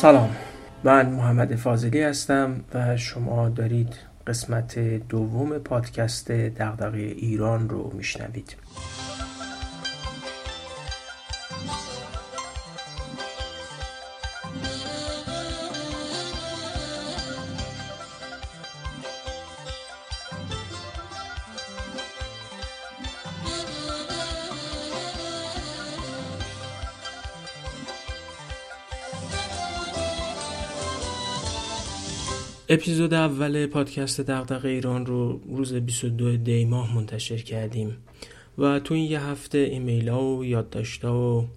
سلام. من محمد فاضلی هستم و شما دارید قسمت دوم پادکست دغدغه ایران رو میشنوید. اپیزود اول پادکست دغدغه ایران رو روز 22 دی ماه منتشر کردیم و تو این یه هفته ایمیل ها و یادداشت ها و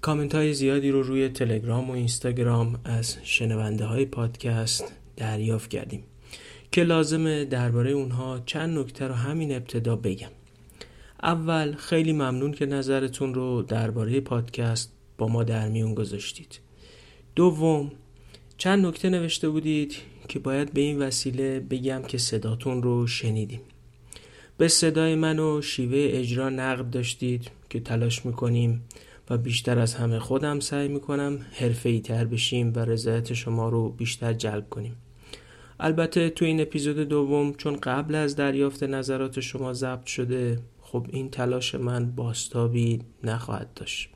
کامنت های زیادی رو روی تلگرام و اینستاگرام از شنونده های پادکست دریافت کردیم که لازمه درباره اونها چند نکته رو همین ابتدا بگم. اول خیلی ممنون که نظرتون رو درباره پادکست با ما در میون گذاشتید. دوم چند نکته نوشته بودید که باید به این وسیله بگم که صداتون رو شنیدیم. به صدای من و شیوه اجرا نقد داشتید که تلاش می‌کنیم و بیشتر از همه خودم سعی می‌کنم حرفه تر بشیم و رضایت شما رو بیشتر جلب کنیم. البته تو این اپیزود دوم چون قبل از دریافت نظرات شما ضبط شده خب این تلاش من باستابی نخواهد داشت.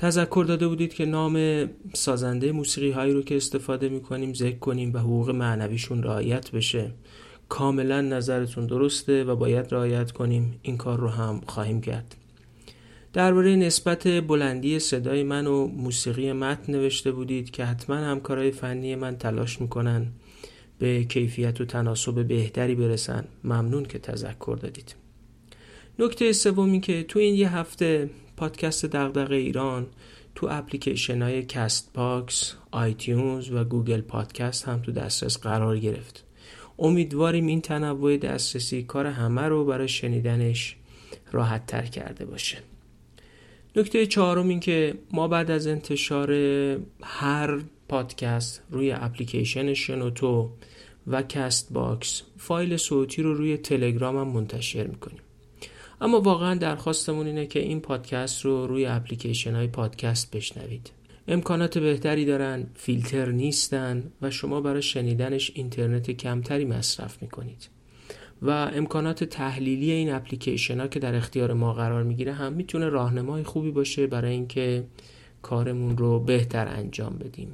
تذکر داده بودید که نام سازنده موسیقی هایی رو که استفاده می‌کنیم ذکر کنیم و حقوق معنویشون رعایت بشه. کاملا نظرتون درسته و باید رعایت کنیم. این کار رو هم خواهیم کرد. درباره نسبت بلندی صدای من و موسیقی متن نوشته بودید که حتما همکارای فنی من تلاش می‌کنن به کیفیت و تناسب بهتری برسن. ممنون که تذکر دادید. نکته سومی که تو این یه هفته پادکست دغدغه ایران تو اپلیکیشن های CastBox، iTunes و Google Podcast هم تو دسترس قرار گرفت. امیدواریم این تنوع دسترسی کار همه رو برای شنیدنش راحت تر کرده باشه. نکته چهارم این که ما بعد از انتشار هر پادکست روی اپلیکیشن شنوتو و CastBox فایل صوتی رو روی تلگرام هم منتشر می‌کنیم. اما واقعا درخواستمون اینه که این پادکست رو روی اپلیکیشن های پادکست بشنوید. امکانات بهتری دارن فیلتر نیستن و شما برای شنیدنش اینترنت کمتری مصرف می‌کنید. و امکانات تحلیلی این اپلیکیشن ها که در اختیار ما قرار می‌گیره هم می‌تونه راهنمای خوبی باشه برای اینکه کارمون رو بهتر انجام بدیم.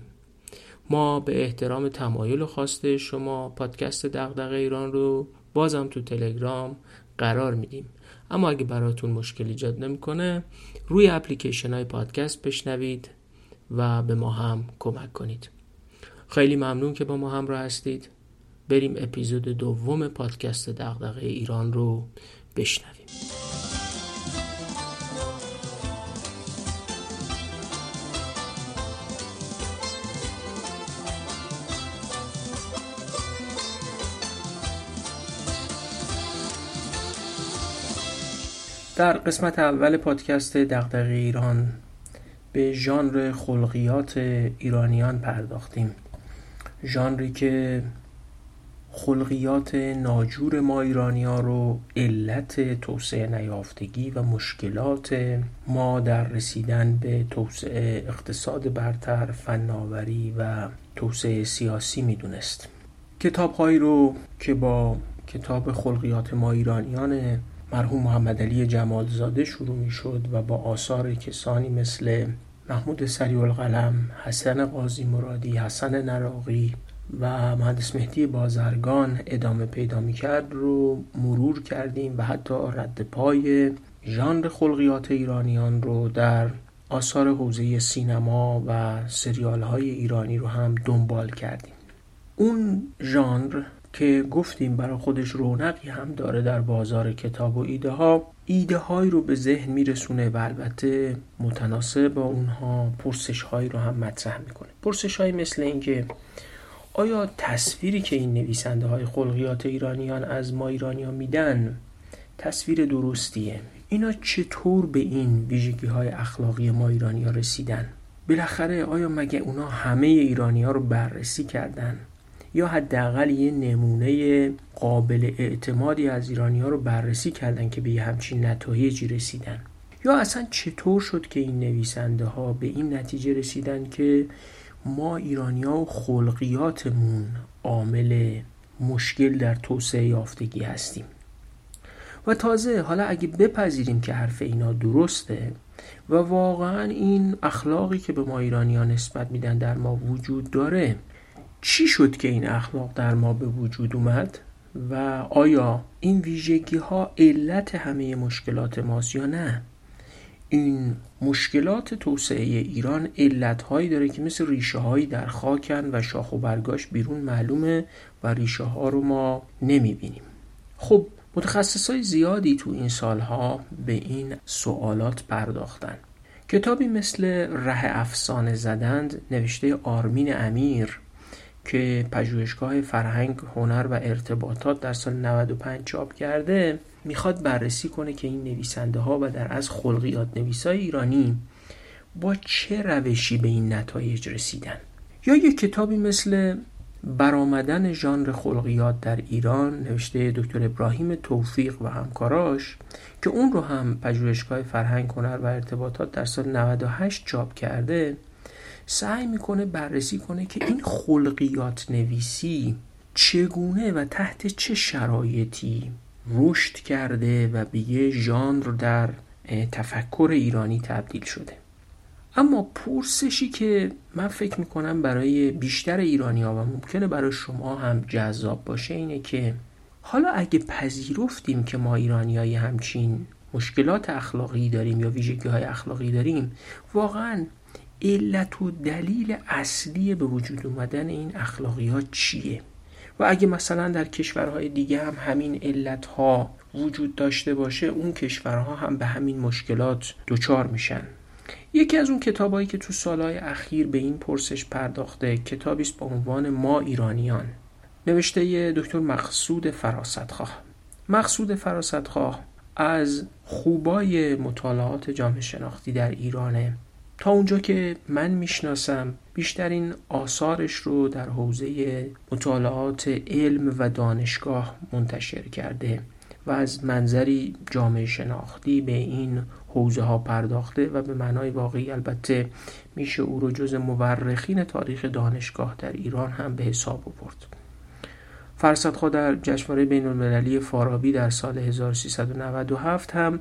ما به احترام تمایل خواسته شما پادکست دغدغه ایران رو بازم تو تلگرام قرار میدیم. اما اگه براتون مشکل ایجاد نمی‌کنه روی اپلیکیشن های پادکست بشنوید و به ما هم کمک کنید. خیلی ممنون که با ما همراه هستید. بریم اپیزود دوم پادکست دغدغه ایران رو بشنویم. در قسمت اول پادکست دغدغه ایران به ژانر خلقیات ایرانیان پرداختیم. ژانری که خلقیات ناجور ما ایرانی ها رو علت توسعه نیافتگی و مشکلات ما در رسیدن به توسعه اقتصاد برتر فناوری و توسعه سیاسی می‌دونست. کتابهایی رو که با کتاب خلقیات ما ایرانیان مرحوم محمد علی جمالزاده شروع می شد و با آثار کسانی مثل محمود سریع القلم، حسن قاضی مرادی، حسن نراقی و مهندس مهدی بازرگان ادامه پیدا می کرد رو مرور کردیم و حتی رد پای ژانر خلقیات ایرانیان رو در آثار حوزه سینما و سریال های ایرانی رو هم دنبال کردیم. اون ژانر که گفتیم برای خودش رونقی هم داره در بازار کتاب و ایده ها ایده هایی رو به ذهن میرسونه و البته متناسب با اونها پرسش هایی رو هم مطرح می‌کنه. پرسش هایی مثل اینکه آیا تصویری که این نویسنده های خلقیات ایرانیان از ما ایرانیان میدن تصویر درستیه؟ اینا چطور به این ویژگی های اخلاقی ما ایرانی رسیدن؟ بالاخره آیا مگه اونا همه ایرانی رو بررسی کردن؟ یا حداقل یه نمونه قابل اعتمادی از ایرانی ها رو بررسی کردن که به یه همچین نتایجی رسیدن. یا اصلا چطور شد که این نویسنده ها به این نتیجه رسیدن که ما ایرانیا و خلقیاتمون عامل مشکل در توسعه یافتگی هستیم؟ و تازه حالا اگه بپذیریم که حرف اینا درسته و واقعا این اخلاقی که به ما ایرانی ها نسبت میدن در ما وجود داره چی شد که این اخلاق در ما به وجود اومد و آیا این ویژگی ها علت همه مشکلات ماست یا نه؟ این مشکلات توسعه ایران علت هایی داره که مثل ریشه هایی در خاکن و شاخ و برگاش بیرون معلومه و ریشه ها رو ما نمی بینیم خب متخصص های زیادی تو این سالها به این سوالات پرداختن. کتابی مثل ره افسانه زدند نوشته آرمین امیر که پژوهشگاه فرهنگ هنر و ارتباطات در سال 95 چاپ کرده می‌خواد بررسی کنه که این نویسنده ها و در از خلقیات نویسای ایرانی با چه روشی به این نتایج رسیدن؟ یا یک کتابی مثل برآمدن ژانر خلقیات در ایران نوشته دکتر ابراهیم توفیق و همکاراش که اون رو هم پژوهشگاه فرهنگ هنر و ارتباطات در سال 98 چاپ کرده سعی می‌کنه بررسی کنه که این خلقیات نویسی چگونه و تحت چه شرایطی رشد کرده و به یه ژانر در تفکر ایرانی تبدیل شده. اما پرسشی که من فکر می‌کنم برای بیشتر ایرانی ها و ممکنه برای شما هم جذاب باشه اینه که حالا اگه پذیرفتیم که ما ایرانی همچین مشکلات اخلاقی داریم یا ویژگی های اخلاقی داریم واقعا علت و دلیل اصلی به وجود اومدن این اخلاقیات چیه؟ و اگه مثلا در کشورهای دیگه هم همین علت ها وجود داشته باشه اون کشورها هم به همین مشکلات دچار میشن. یکی از اون کتابایی که تو سالهای اخیر به این پرسش پرداخته کتابی است با عنوان ما ایرانیان. نوشته دکتر مقصود فراستخواه مقصود فراستخواه از خوبای مطالعات جامعه شناختی در ایرانه. تا اونجا که من می‌شناسم بیشترین آثارش رو در حوزه مطالعات علم و دانشگاه منتشر کرده و از منظری جامعه شناختی به این حوزه ها پرداخته و به معنای واقعی البته میشه او رو جز مورخین تاریخ دانشگاه در ایران هم به حساب آورد. فرصدخوا در جشنواره بین المللی فارابی در سال 1397 هم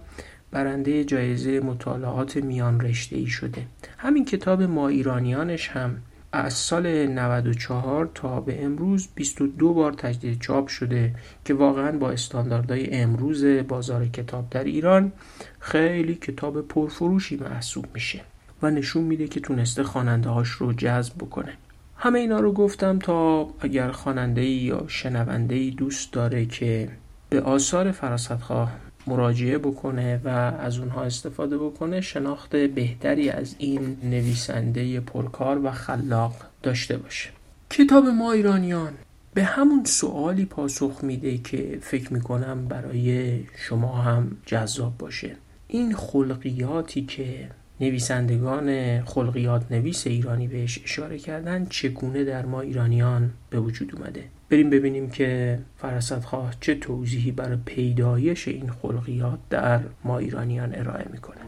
برنده جایزه مطالعات میان رشته ای شده. همین کتاب ما ایرانیانش هم از سال 94 تا به امروز 22 بار تجدید چاپ شده که واقعا با استانداردهای امروز بازار کتاب در ایران خیلی کتاب پرفروشی محسوب میشه و نشون میده که تونسته خواننده هاش رو جذب بکنه. همه اینا رو گفتم تا اگر خواننده یا شنونده دوست داره که به آثار فراستخواه مراجعه بکنه و از اونها استفاده بکنه شناخت بهتری از این نویسنده پرکار و خلاق داشته باشه. کتاب ما ایرانیان به همون سوالی پاسخ میده که فکر می‌کنم برای شما هم جذاب باشه. این خلقیاتی که نویسندگان خلقیات نویس ایرانی بهش اشاره کردن چگونه در ما ایرانیان به وجود اومده. بریم ببینیم که فرصت چه توضیحی برای پیدایش این خلقیات در ما ایرانیان ارائه می‌کنه.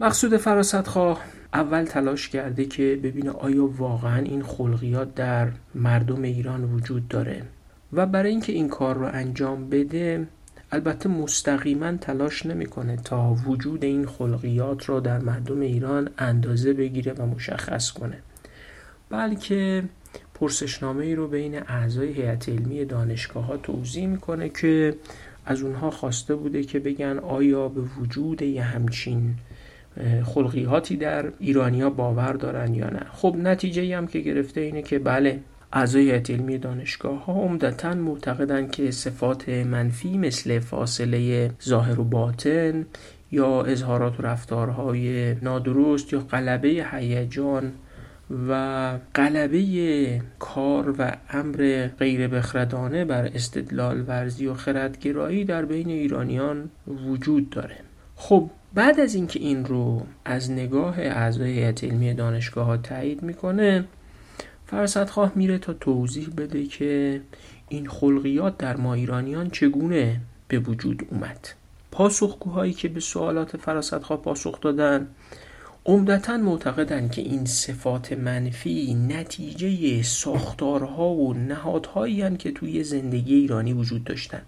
مقصود فراستخواه اول تلاش کرده که ببینه آیا واقعا این خلقیات در مردم ایران وجود داره و برای اینکه این کار رو انجام بده البته مستقیما تلاش نمی‌کنه تا وجود این خلقیات رو در مردم ایران اندازه بگیره و مشخص کنه بلکه پرسشنامه ای رو بین اعضای هیئت علمی دانشگاه ها توضیح می‌کنه که از اونها خواسته بوده که بگن آیا به وجود یه همچین خلقیاتی در ایرانیا باور دارن یا نه. خب نتیجه هم که گرفته اینه که بله اعضای علمی دانشگاه ها عمدتا معتقدن که صفات منفی مثل فاصله ظاهر و باطن یا اظهارات و رفتارهای نادرست یا قلبه هیجان و قلبه کار و امر غیر بخردانه بر استدلال ورزی و خردگرایی در بین ایرانیان وجود داره. خب بعد از اینکه این رو از نگاه اعضای هیئت علمی دانشگاه ها تایید می‌کنه فرصتخواه میره تا توضیح بده که این خلقیات در ما ایرانیان چگونه به وجود اومد. پاسخگوهایی که به سوالات فرصتخواه پاسخ دادن عمدتا معتقدند که این صفات منفی نتیجه ساختارها و نهادهایی که توی زندگی ایرانی وجود داشتن.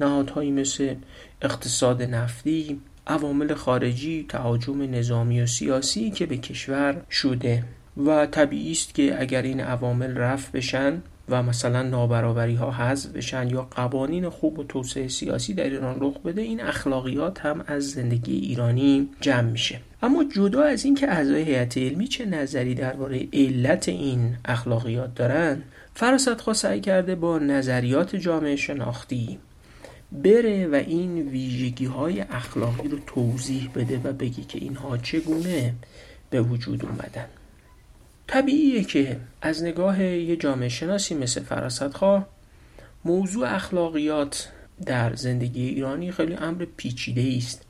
نهادهایی مثل اقتصاد نفتی عوامل خارجی تهاجم نظامی و سیاسی که به کشور شده. و طبیعی است که اگر این عوامل رفع بشن و مثلا نابرابری ها حذف بشن یا قوانین خوب و توسعه سیاسی در ایران رخ بده این اخلاقیات هم از زندگی ایرانی جمع میشه. اما جدا از اینکه اعضای هیئت علمی چه نظری درباره علت این اخلاقیات دارن فراست سعی کرده با نظریات جامعه شناختی. بره و این ویژگی های اخلاقی رو توضیح بده و بگی که اینها چگونه به وجود اومدن. طبیعیه که از نگاه یه جامعه شناسی مثل فراست خواه موضوع اخلاقیات در زندگی ایرانی خیلی امر پیچیده است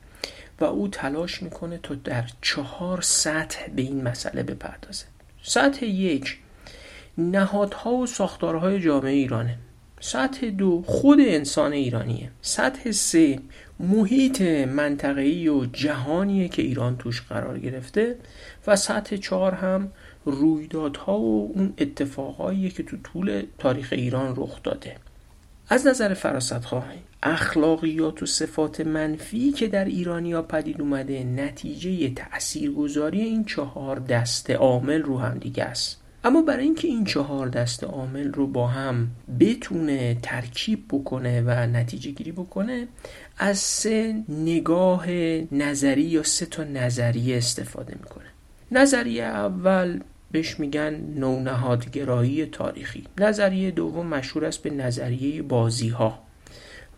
و او تلاش می‌کنه تا در چهار سطح به این مسئله بپردازه. سطح یک نهادها و ساختارهای جامعه ایرانه. سطح دو خود انسان ایرانیه. سطح سه محیط منطقه‌ای و جهانیه که ایران توش قرار گرفته و سطح چهار هم رویدادها و اون اتفاقایی که تو طول تاریخ ایران رخ داده. از نظر فراست اخلاقیات و صفات منفی که در ایرانیا پدید اومده نتیجه تاثیرگذاری این چهار دسته عامل رو هم دیگه است. اما برای اینکه این چهار دست عامل رو با هم بتونه ترکیب بکنه و نتیجه گیری بکنه از سه نگاه نظری یا سه تا نظریه استفاده می‌کنه. نظریه اول بهش میگن نونهادگرایی تاریخی. نظریه دوم مشهور است به نظریه بازی ها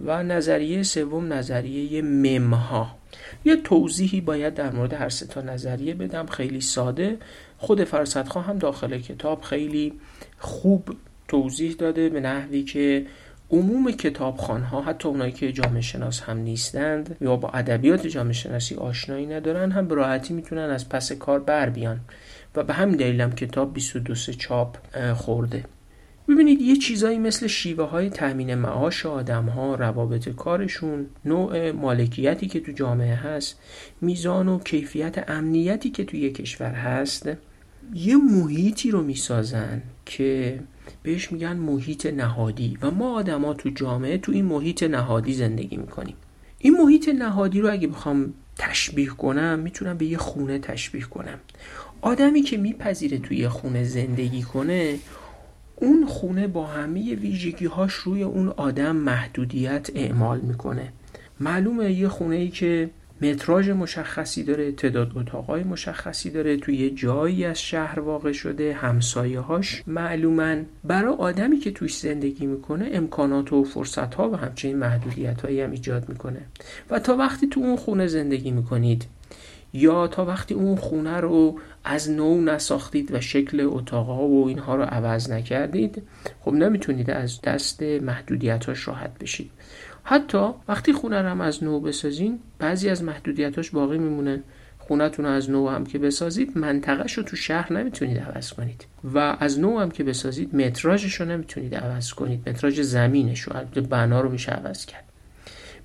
و نظریه سوم نظریه ممها. یه توضیحی باید در مورد هر سه تا نظریه بدم خیلی ساده. خود فرصتخواه هم داخل کتاب خیلی خوب توضیح داده به نحوی که عموم کتابخان ها حتی اونایی که جامعه شناس هم نیستند یا با ادبیات جامعه شناسی آشنایی ندارن هم به راحتی می‌تونن از پس کار بر بیان. و به همین دلیلم کتاب 22 چاپ خورده. ببینید یه چیزایی مثل شیوه های تأمین معاش آدم ها روابط کارشون نوع مالکیتی که تو جامعه هست میزان و کیفیت امنیتی که توی کشور هست یه محیطی رو می‌سازن که بهش میگن محیط نهادی. و ما آدما تو جامعه تو این محیط نهادی زندگی می‌کنیم. این محیط نهادی رو اگه بخوام تشبیه کنم می‌تونم به یه خونه تشبیه کنم. آدمی که میپذیره توی یه خونه زندگی کنه اون خونه با همه ویژگی هاش روی اون آدم محدودیت اعمال می‌کنه. معلومه یه خونه ای که متراژ مشخصی داره تعداد اتاقای مشخصی داره توی یه جایی از شهر واقع شده همسایه هاش معلوما برای آدمی که توش زندگی می‌کنه امکانات و فرصت ها و همچنین محدودیت هایی هم ایجاد می‌کنه. و تا وقتی تو اون خونه زندگی می‌کنید یا تا وقتی اون خونه رو از نو نساختید و شکل اتاقها و اینها رو عوض نکردید خب نمی‌تونید از دست محدودیتاش راحت بشید. حتی وقتی خونه رو هم از نو بسازین بعضی از محدودیتاش باقی میمونه خونتون از نو هم که بسازید منطقهش رو تو شهر نمی‌تونید عوض کنید. و از نو هم که بسازید متراژش رو نمی‌تونید عوض کنید. متراژ زمینش رو البته بنا رو میشه عوض کرد.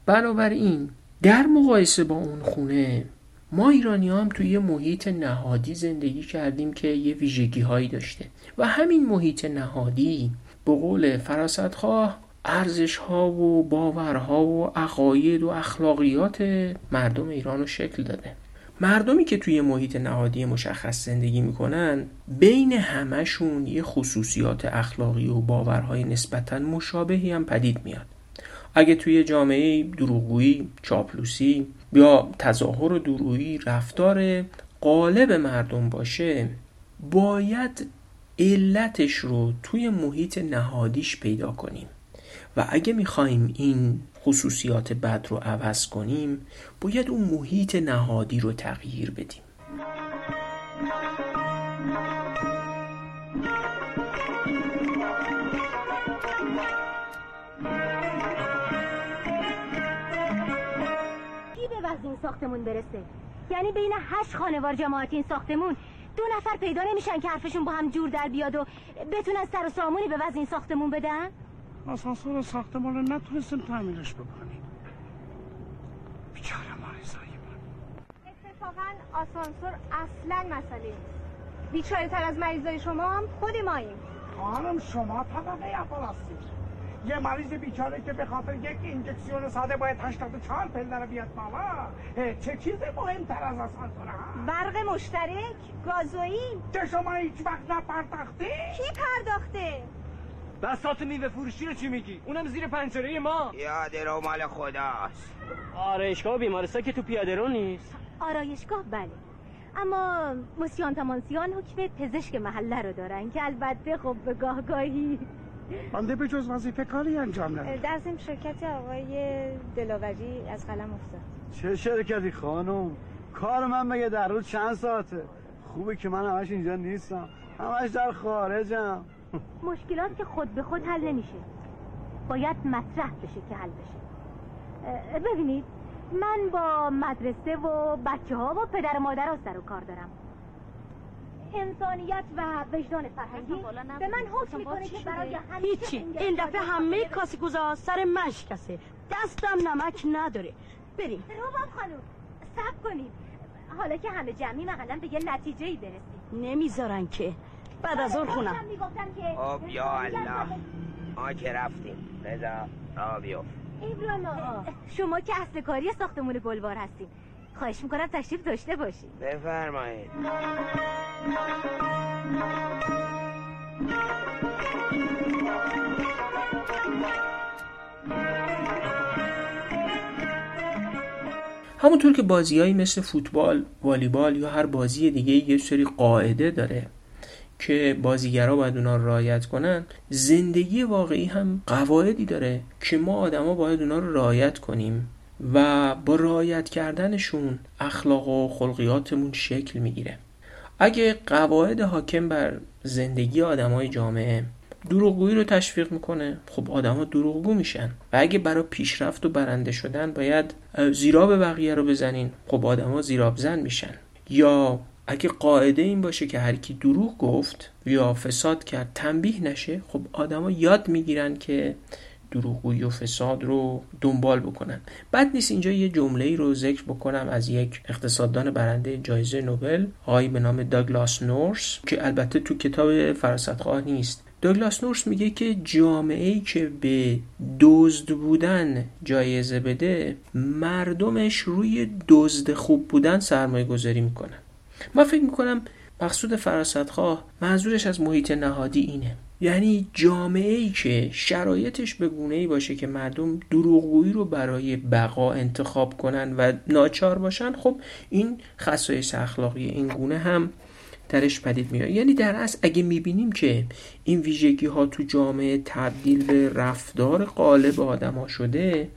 بنابراین در مقایسه با اون خونه ما ایرانی هم توی یه محیط نهادی زندگی کردیم که یه ویژگی هایی داشته. و همین محیط نهادی به قول فراستخواه ارزش ها و باورها و عقاید و اخلاقیات مردم ایران رو شکل داده. مردمی که توی محیط نهادی مشخص زندگی می‌کنن بین همهشون یه خصوصیات اخلاقی و باورهای نسبتا مشابهی هم پدید میاد. اگه توی جامعه دروغگویی، چاپلوسی یا تظاهر و درویی رفتار غالب مردم باشه باید علتش رو توی محیط نهادیش پیدا کنیم. و اگه می‌خوایم این خصوصیات بد رو عوض کنیم باید اون محیط نهادی رو تغییر بدیم. این ساختمون برسه. یعنی بین هشت خانوار جماعت این ساختمون دو نفر پیدا نمیشن که حرفشون با هم جور در بیاد و بتونن سر و سامونی به وضع این ساختمون بدن؟ آسانسور ساختمان رو نتونستیم تعمیرش بکنیم. بیچاره ماریزای من اتفاقا آسانسور اصلا مسئله نیست. بیچاره تر از مریضای شما هم خود ماییم. خانم شما طبقه اول هستید. یه مریض بیچاره که به خاطر یک اینجکسیون ساده باید 84 پله رو بیاد بالا. چه چیز مهمتر از آسانسور برق مشترک گازوئیل. که شما هیچ وقت نپرداختی؟ کی پرداخته؟ بسات میوه فروشی رو چی میگی؟ اونم زیر پنجره ما. پیاده رو مال خداست. آرایشگاه و بیمارستان که تو پیاده رو نیست. آرایشگاه بله. اما موسیان تامانسیان حکم پزشک محله رو دارن که البته خب به گاه بنده به جز وظیفه کاری انجام ندارم. دستیم شرکت آقای دلاوری از قلم افتاد. چه شرکتی خانم؟ کار من مگه در روز چند ساعته؟ خوبه که من همش اینجا نیستم. همش در خارجم. مشکلات که خود به خود حل نمیشه. باید مطرح بشه که حل بشه. ببینید من با مدرسه و بچه ها و پدر و مادر ها سر و کار دارم. انسانیت و وجدان فرهنگی به من حکم می‌کنه که برای هیچی. این دفعه همه کاسی کوزا سر مشکسه دستم نمک نداره. بریم. روباب خانم سب کنید حالا که همه جمعی مقدم به یه نتیجه ای برسیم. نمی‌ذارن که. بعد از اون خونم. خب یا الله. ما که رفتیم. رضا را بیفت. شما که اصل کاری ساختمون گلوار هستیم خواهش می‌کنم تشریف داشته باشید بفرمایید. همونطور که بازیهایی مثل فوتبال، والیبال یا هر بازی دیگه یه سری قاعده داره که بازیگرا باید اونا رو رعایت کنن زندگی واقعی هم قواعدی داره که ما آدما باید اونا رو رعایت کنیم. و با رعایت کردنشون اخلاق و خلقیاتمون شکل می‌گیره. اگه قواعد حاکم بر زندگی آدمای جامعه دروغگویی رو تشویق می‌کنه خب آدما دروغگو میشن. و اگه برای پیشرفت و برنده شدن باید زیراب بقیه رو بزنین خب آدما زیراب زن میشن. یا اگه قاعده این باشه که هر کی دروغ گفت یا فساد کرد تنبیه نشه خب آدما یاد می‌گیرن که دروغگویی و فساد رو دنبال بکنن. بعد نیست اینجا یه جمله ای رو ذکر بکنم از یک اقتصاددان برنده جایزه نوبل آقای به نام داگلاس نورس که البته تو کتاب فراستخواه نیست. داگلاس نورس میگه که جامعه ای که به دزد بودن جایزه بده مردمش روی دزد خوب بودن سرمایه گذاری می‌کنن. من فکر می‌کنم مقصود فراستخواه منظورش از محیط نهادی اینه. یعنی جامعه ای که شرایطش به گونه ای باشه که مردم دروغگویی رو برای بقا انتخاب کنن و ناچار باشن خب این خصایص اخلاقی این گونه هم درش پدید میاد. یعنی در اصل اگه می‌بینیم که این ویژگی ها تو جامعه تبدیل به رفتار قالب آدم ها شده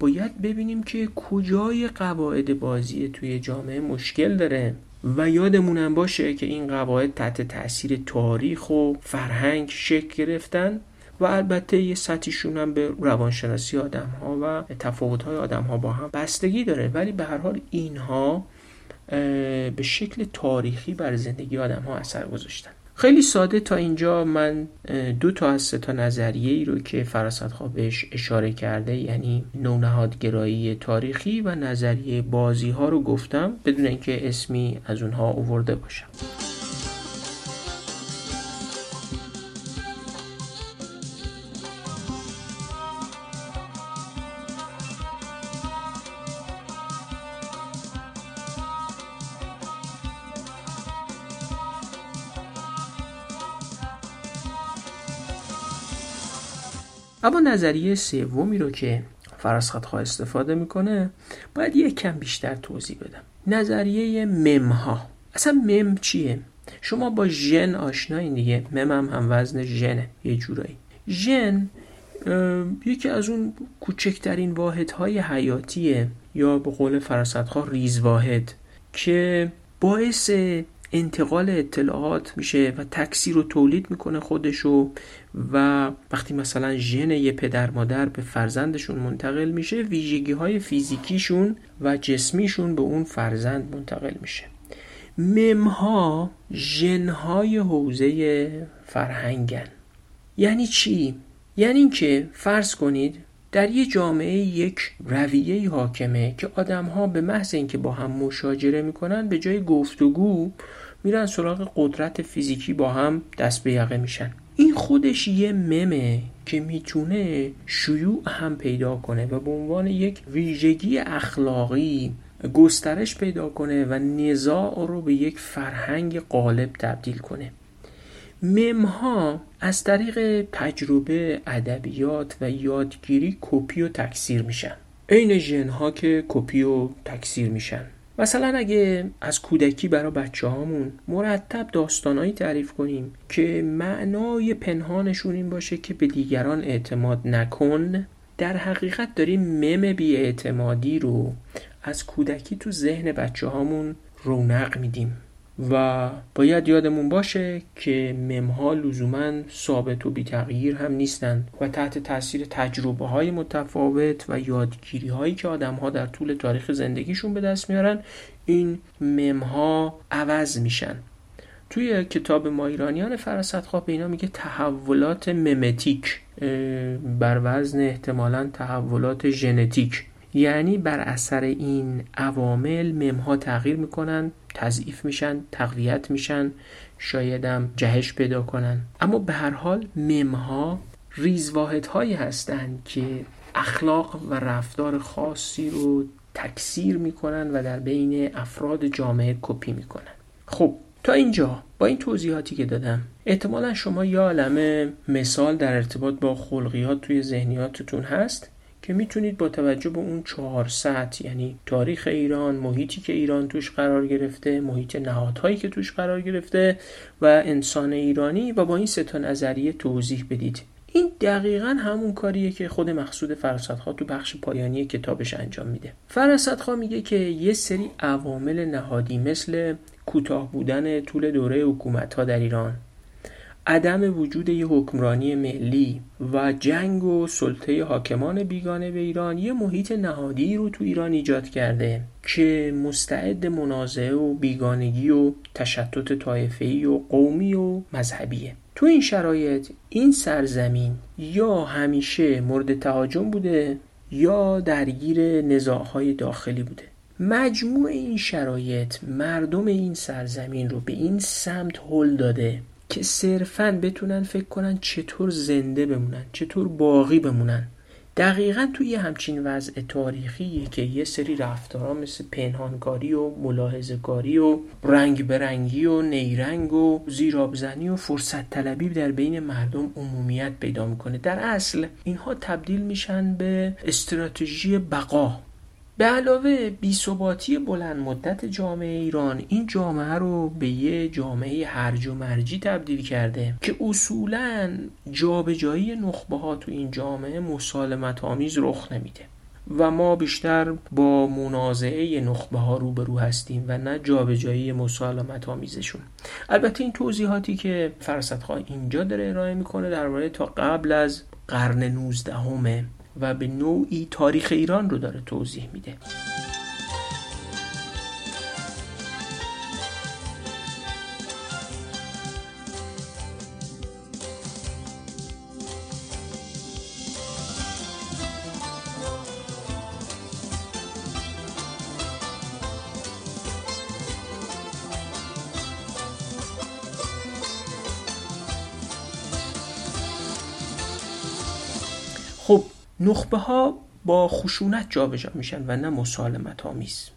باید ببینیم که کجای قواعد بازی توی جامعه مشکل داره. و یادمونم باشه که این قواعد تحت تاثیر تاریخ و فرهنگ شکل گرفتن و البته یه سطحیشون هم به روانشناسی آدم ها و تفاوت های آدم ها با هم بستگی داره. ولی به هر حال اینها به شکل تاریخی بر زندگی آدم ها اثر گذاشتن. خیلی ساده تا اینجا. من دو تا از سه تا نظریه ای رو که فراسد بهش اشاره کرده یعنی نونهادگرایی تاریخی و نظریه بازی ها رو گفتم بدون اینکه اسمی از اونها اوورده باشم. اما نظریه سومی رو که فراسخطخواه استفاده می‌کنه باید یک کم بیشتر توضیح بدم. نظریه ممها. اصلا مم چیه؟ شما با ژن آشنایین دیگه. مم هم هم وزن ژنه. یه جورایی. ژن یکی از اون کوچکترین واحدهای حیاتیه یا به قول فراسخطخواه ریز واحد که باعث انتقال اطلاعات میشه و تکثیر رو تولید می‌کنه خودشو و وقتی مثلا ژن یه پدر مادر به فرزندشون منتقل میشه ویژگی های فیزیکیشون و جسمیشون به اون فرزند منتقل میشه. ممها ژنهای حوزه فرهنگن. یعنی چی؟ یعنی اینکه فرض کنید در یه جامعه یک رویه حاکمه که آدم ها به محض اینکه با هم مشاجره می‌کنن به جای گفتگو میرن سراغ قدرت فیزیکی با هم دست به یقه میشن. این خودش یه ممه که می‌تونه شیوع هم پیدا کنه و به عنوان یک ویژگی اخلاقی گسترش پیدا کنه و نزاع رو به یک فرهنگ غالب تبدیل کنه. ممها از طریق تجربه ادبیات و یادگیری کپی و تکثیر میشن. عین ژنها که کپی و تکثیر میشن. مثلا اگه از کودکی برای بچه هامون مرتب داستانهایی تعریف کنیم که معنای پنهانشون این باشه که به دیگران اعتماد نکن در حقیقت داریم مم اعتمادی رو از کودکی تو ذهن بچه هامون رونق میدیم. و باید یادمون باشه که ممها لزوما ثابت و بی تغییر هم نیستند و تحت تاثیر تجربه های متفاوت و یادگیری هایی که آدم ها در طول تاریخ زندگیشون به دست میارن این ممها عوض میشن. توی کتاب ما ایرانیان فرست به اینا میگه تحولات ممتیک بر وزن احتمالا تحولات ژنتیک. یعنی بر اثر این عوامل ممها تغییر می‌کنن تضعیف میشن تقویت میشن شایدم جهش پیدا کنن. اما به هر حال ممها ریزواحد هایی هستند که اخلاق و رفتار خاصی رو تکثیر می‌کنن و در بین افراد جامعه کپی می‌کنن. خب تا اینجا با این توضیحاتی که دادم احتمالا شما یا عالم مثال در ارتباط با خلقیات توی ذهنیاتتون هست که می‌تونید با توجه به اون چهار سطح یعنی تاریخ ایران محیطی که ایران توش قرار گرفته محیط نهادهایی که توش قرار گرفته و انسان ایرانی و با این سه تا نظریه توضیح بدید. این دقیقا همون کاریه که خود مقصود فرصتخوا تو بخش پایانی کتابش انجام میده. فرصتخوا میگه که یه سری عوامل نهادی مثل کوتاه بودن طول دوره حکومت ها در ایران عدم وجود یک حکمرانی ملی و جنگ و سلطه حاکمان بیگانه به ایران یه محیط نهادی رو تو ایران ایجاد کرده که مستعد منازعه و بیگانگی و تشتت طایفه‌ای و قومی و مذهبیه. تو این شرایط این سرزمین یا همیشه مورد تهاجم بوده یا درگیر نزاعهای داخلی بوده. مجموع این شرایط مردم این سرزمین رو به این سمت هل داده. که صرفا بتونن فکر کنن چطور زنده بمونن چطور باقی بمونن. دقیقا توی یه همچین وضع تاریخیه که یه سری رفتارها مثل پنهانکاری و ملاحظهکاری و رنگ برنگی و نیرنگ و زیرابزنی و فرصت طلبی در بین مردم عمومیت پیدا می‌کنه. در اصل اینها تبدیل میشن به استراتژی بقا. به علاوه بیثباتی بلند مدت جامعه ایران این جامعه رو به یه جامعه هرج و مرجی تبدیل کرده که اصولا جابجایی نخبه ها تو این جامعه مسالمت آمیز رخ نمیده و ما بیشتر با منازعه نخبه ها روبرو هستیم و نه جابجایی مسالمت آمیزشون البته این توضیحاتی که فرصتخواه اینجا داره ارائه می‌کنه درباره تا قبل از قرن 19 همه و به نوعی تاریخ ایران رو داره توضیح میده. نخبه ها با خشونت جابجا میشن و نه مسالمت آمیز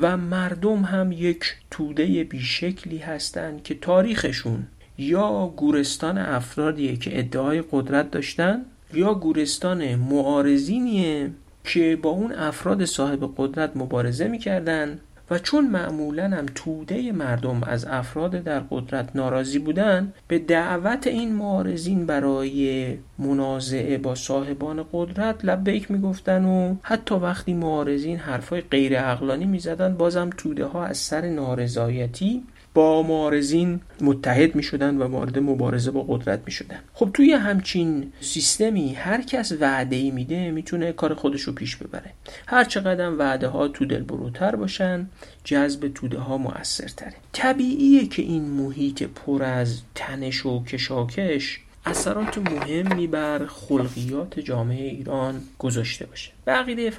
و مردم هم یک توده بیشکلی هستند که تاریخشون یا گورستان افرادیه که ادعای قدرت داشتن یا گورستان معارضینیه که با اون افراد صاحب قدرت مبارزه می‌کردن و چون معمولا هم توده مردم از افراد در قدرت ناراضی بودن به دعوت این معارضین برای منازعه با صاحبان قدرت لبیک می‌گفتن و حتی وقتی معارضین حرفای غیر اقلانی می‌زدن بازم توده ها از سر نارضایتی با معارضین متحد می شدن و وارد مبارزه با قدرت می شدن خب توی همچین سیستمی هر کس وعده ای میده می‌تونه کار خودش رو پیش ببره. هر چقدر وعده ها تو دل بروتر باشن جذب توده ها موثرتره. طبیعیه که این محیط پر از تنش و کشاکش اثرات مهمی بر خلقیات جامعه ایران گذاشته باشه. به عقیده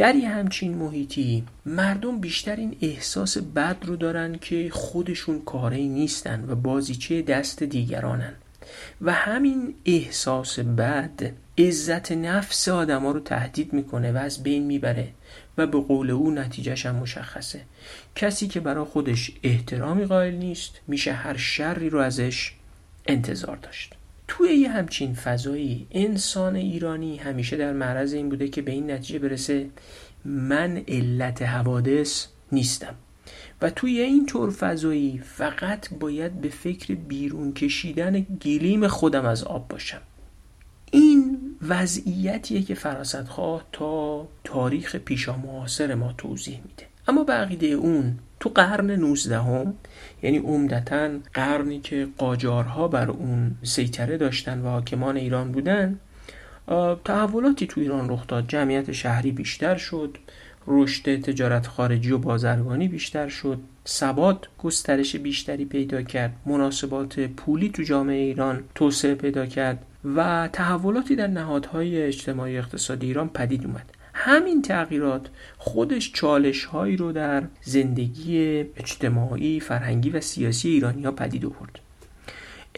در یه همچین محیطی مردم بیشتر این احساس بد رو دارن که خودشون کاری نیستن و بازیچه دست دیگرانن. و همین احساس بد عزت نفس آدما رو تهدید می‌کنه و از بین می‌بره و به قول او نتیجهش هم مشخصه. کسی که برای خودش احترامی قائل نیست میشه هر شری رو ازش انتظار داشت. توی یه همچین فضایی انسان ایرانی همیشه در معرض این بوده که به این نتیجه برسه من علت حوادث نیستم. و توی این طور فضایی فقط باید به فکر بیرون کشیدن گلیم خودم از آب باشم. این وضعیتیه که فراستخواه تا تاریخ پیشا معاصر ما توضیح میده. اما بقیده اون تو قرن 19 هم یعنی عمدتا قرنی که قاجارها بر اون سیطره داشتن و حاکمان ایران بودن تحولاتی تو ایران رخ داد. جمعیت شهری بیشتر شد رشد تجارت خارجی و بازرگانی بیشتر شد ثبات گسترش بیشتری پیدا کرد مناسبات پولی تو جامعه ایران توسعه پیدا کرد و تحولاتی در نهادهای اجتماعی اقتصادی ایران پدید اومد. همین تغییرات خودش چالش هایی رو در زندگی اجتماعی، فرهنگی و سیاسی ایرانی ها پدید آورد.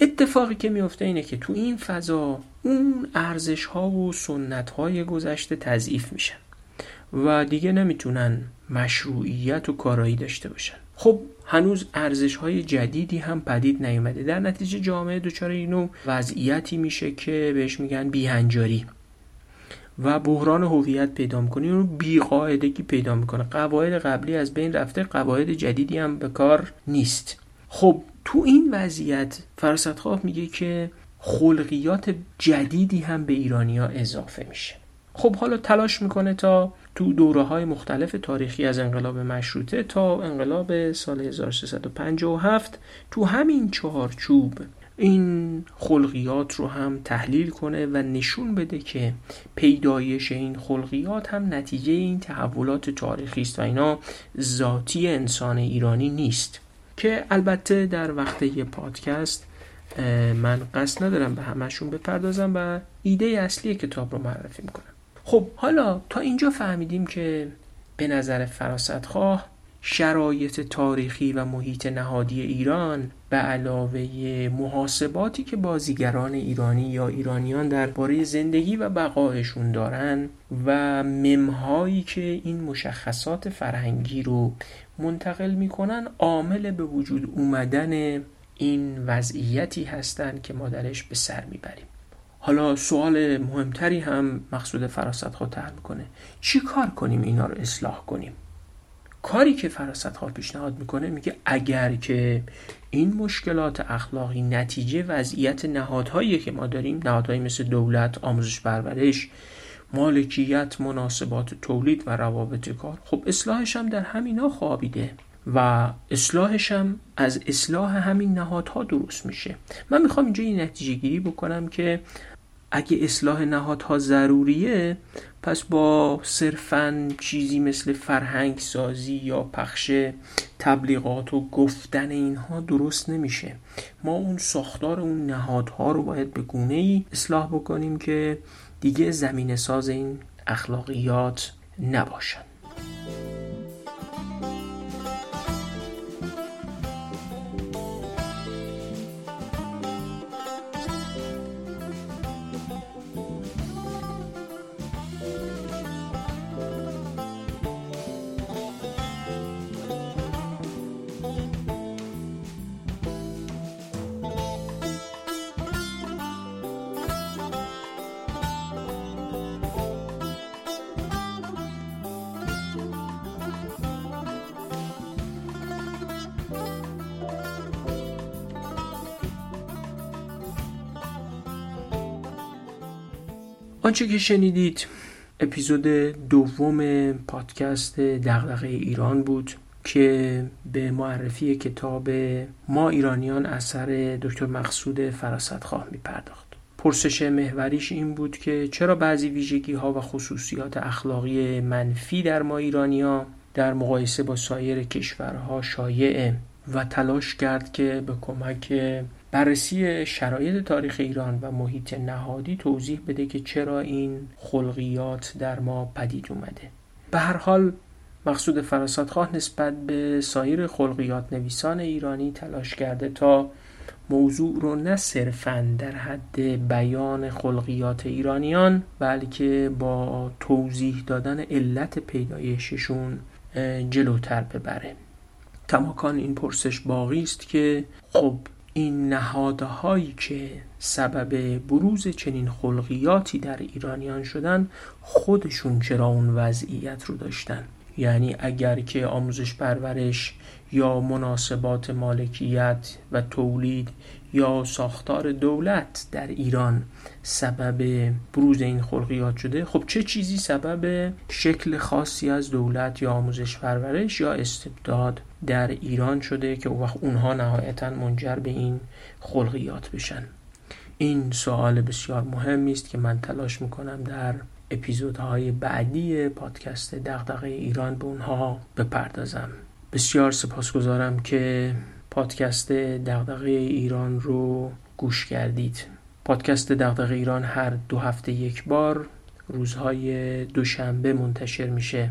اتفاقی که میفته اینه که تو این فضا اون ارزش ها و سنت های گذشته تضعیف میشن و دیگه نمی‌تونن مشروعیت و کارایی داشته باشن. خب هنوز ارزش های جدیدی هم پدید نیومده. در نتیجه جامعه دچار اینو وضعیتی میشه که بهش میگن بیهنجاری. و بحران هویت پیدا می‌کنه. رو بیقاعدگی پیدا می‌کنه. قواعد قبلی از بین رفته قواعد جدیدی هم به کار نیست. خب تو این وضعیت فرصتخواه میگه که خلقیات جدیدی هم به ایرانیا اضافه میشه. خب حالا تلاش می‌کنه تا تو دوره های مختلف تاریخی از انقلاب مشروطه تا انقلاب سال 1357 تو همین چهارچوب این خلقیات رو هم تحلیل کنه و نشون بده که پیدایش این خلقیات هم نتیجه این تحولات تاریخی است و اینا ذاتی انسان ایرانی نیست. که البته در وقت یه پادکست من قصد ندارم به همشون بپردازم و ایده اصلی کتاب رو معرفی می‌کنم. خب حالا تا اینجا فهمیدیم که به نظر فراست خواه شرایط تاریخی و محیط نهادی ایران به علاوه محاسباتی که بازیگران ایرانی یا ایرانیان درباره زندگی و بقایشون دارن و ممهایی که این مشخصات فرهنگی رو منتقل می‌کنن عامل به وجود اومدن این وضعیتی هستند که ما درش به سر می‌بریم. حالا سوال مهمتری هم مقصود فراست خود طرح می‌کنه. چی کار کنیم اینا رو اصلاح کنیم؟ کاری که فراست خواه پیشنهاد می‌کنه میگه اگر که این مشکلات اخلاقی نتیجه وضعیت نهادهایی که ما داریم نهادهایی مثل دولت آموزش پرورش مالکیت مناسبات تولید و روابط کار خب اصلاحش هم در همینا خوابیده و اصلاحش هم از اصلاح همین نهادها درست میشه. من می‌خوام اینجا این نتیجه گیری بکنم که اگه اصلاح نهادها ضروریه پس با صرفا چیزی مثل فرهنگ سازی یا پخش تبلیغات و گفتن اینها درست نمیشه. ما اون ساختار اون نهادها رو باید به گونه ای اصلاح بکنیم که دیگه زمین ساز این اخلاقیات نباشن. آنچه که شنیدید اپیزود دوم پادکست دغدغه ایران بود که به معرفی کتاب ما ایرانیان اثر دکتر مقصود فراستخواه می پرداخت پرسش محوریش این بود که چرا بعضی ویژگی ها و خصوصیات اخلاقی منفی در ما ایرانیا در مقایسه با سایر کشورها شایعه و تلاش کرد که به کمک بررسی شرایط تاریخ ایران و محیط نهادی توضیح بده که چرا این خلقیات در ما پدید اومده. به هر حال مقصود فراسادخواه نسبت به سایر خلقیات نویسان ایرانی تلاش کرده تا موضوع رو نه صرفا در حد بیان خلقیات ایرانیان بلکه با توضیح دادن علت پیدایششون جلوتر ببره. کماکان این پرسش باقی است که خب این نهادهایی که سبب بروز چنین خلقیاتی در ایرانیان شدن خودشون چرا اون وضعیت رو داشتن؟ یعنی اگر که آموزش پرورش یا مناسبات مالکیت و تولید یا ساختار دولت در ایران سبب بروز این خلقیات شده خب چه چیزی سبب شکل خاصی از دولت یا آموزش پرورش یا استبداد در ایران شده که وقت اونها نهایتا منجر به این خلقیات بشن. این سوال بسیار مهمی است که من تلاش می‌کنم در اپیزودهای بعدی پادکست دغدغه ایران به اونها بپردازم. بسیار سپاسگزارم که پادکست دغدغه ایران رو گوش کردید. پادکست دغدغه ایران هر دو هفته یک بار روزهای دوشنبه منتشر میشه.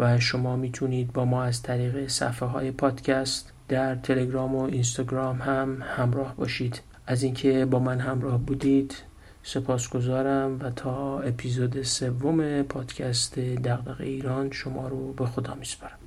و شما می‌تونید با ما از طریق صفحه های پادکست در تلگرام و اینستاگرام هم همراه باشید. از اینکه با من همراه بودید سپاسگزارم و تا اپیزود سوم پادکست دغدغه ایران شما رو به خدا میسپارم.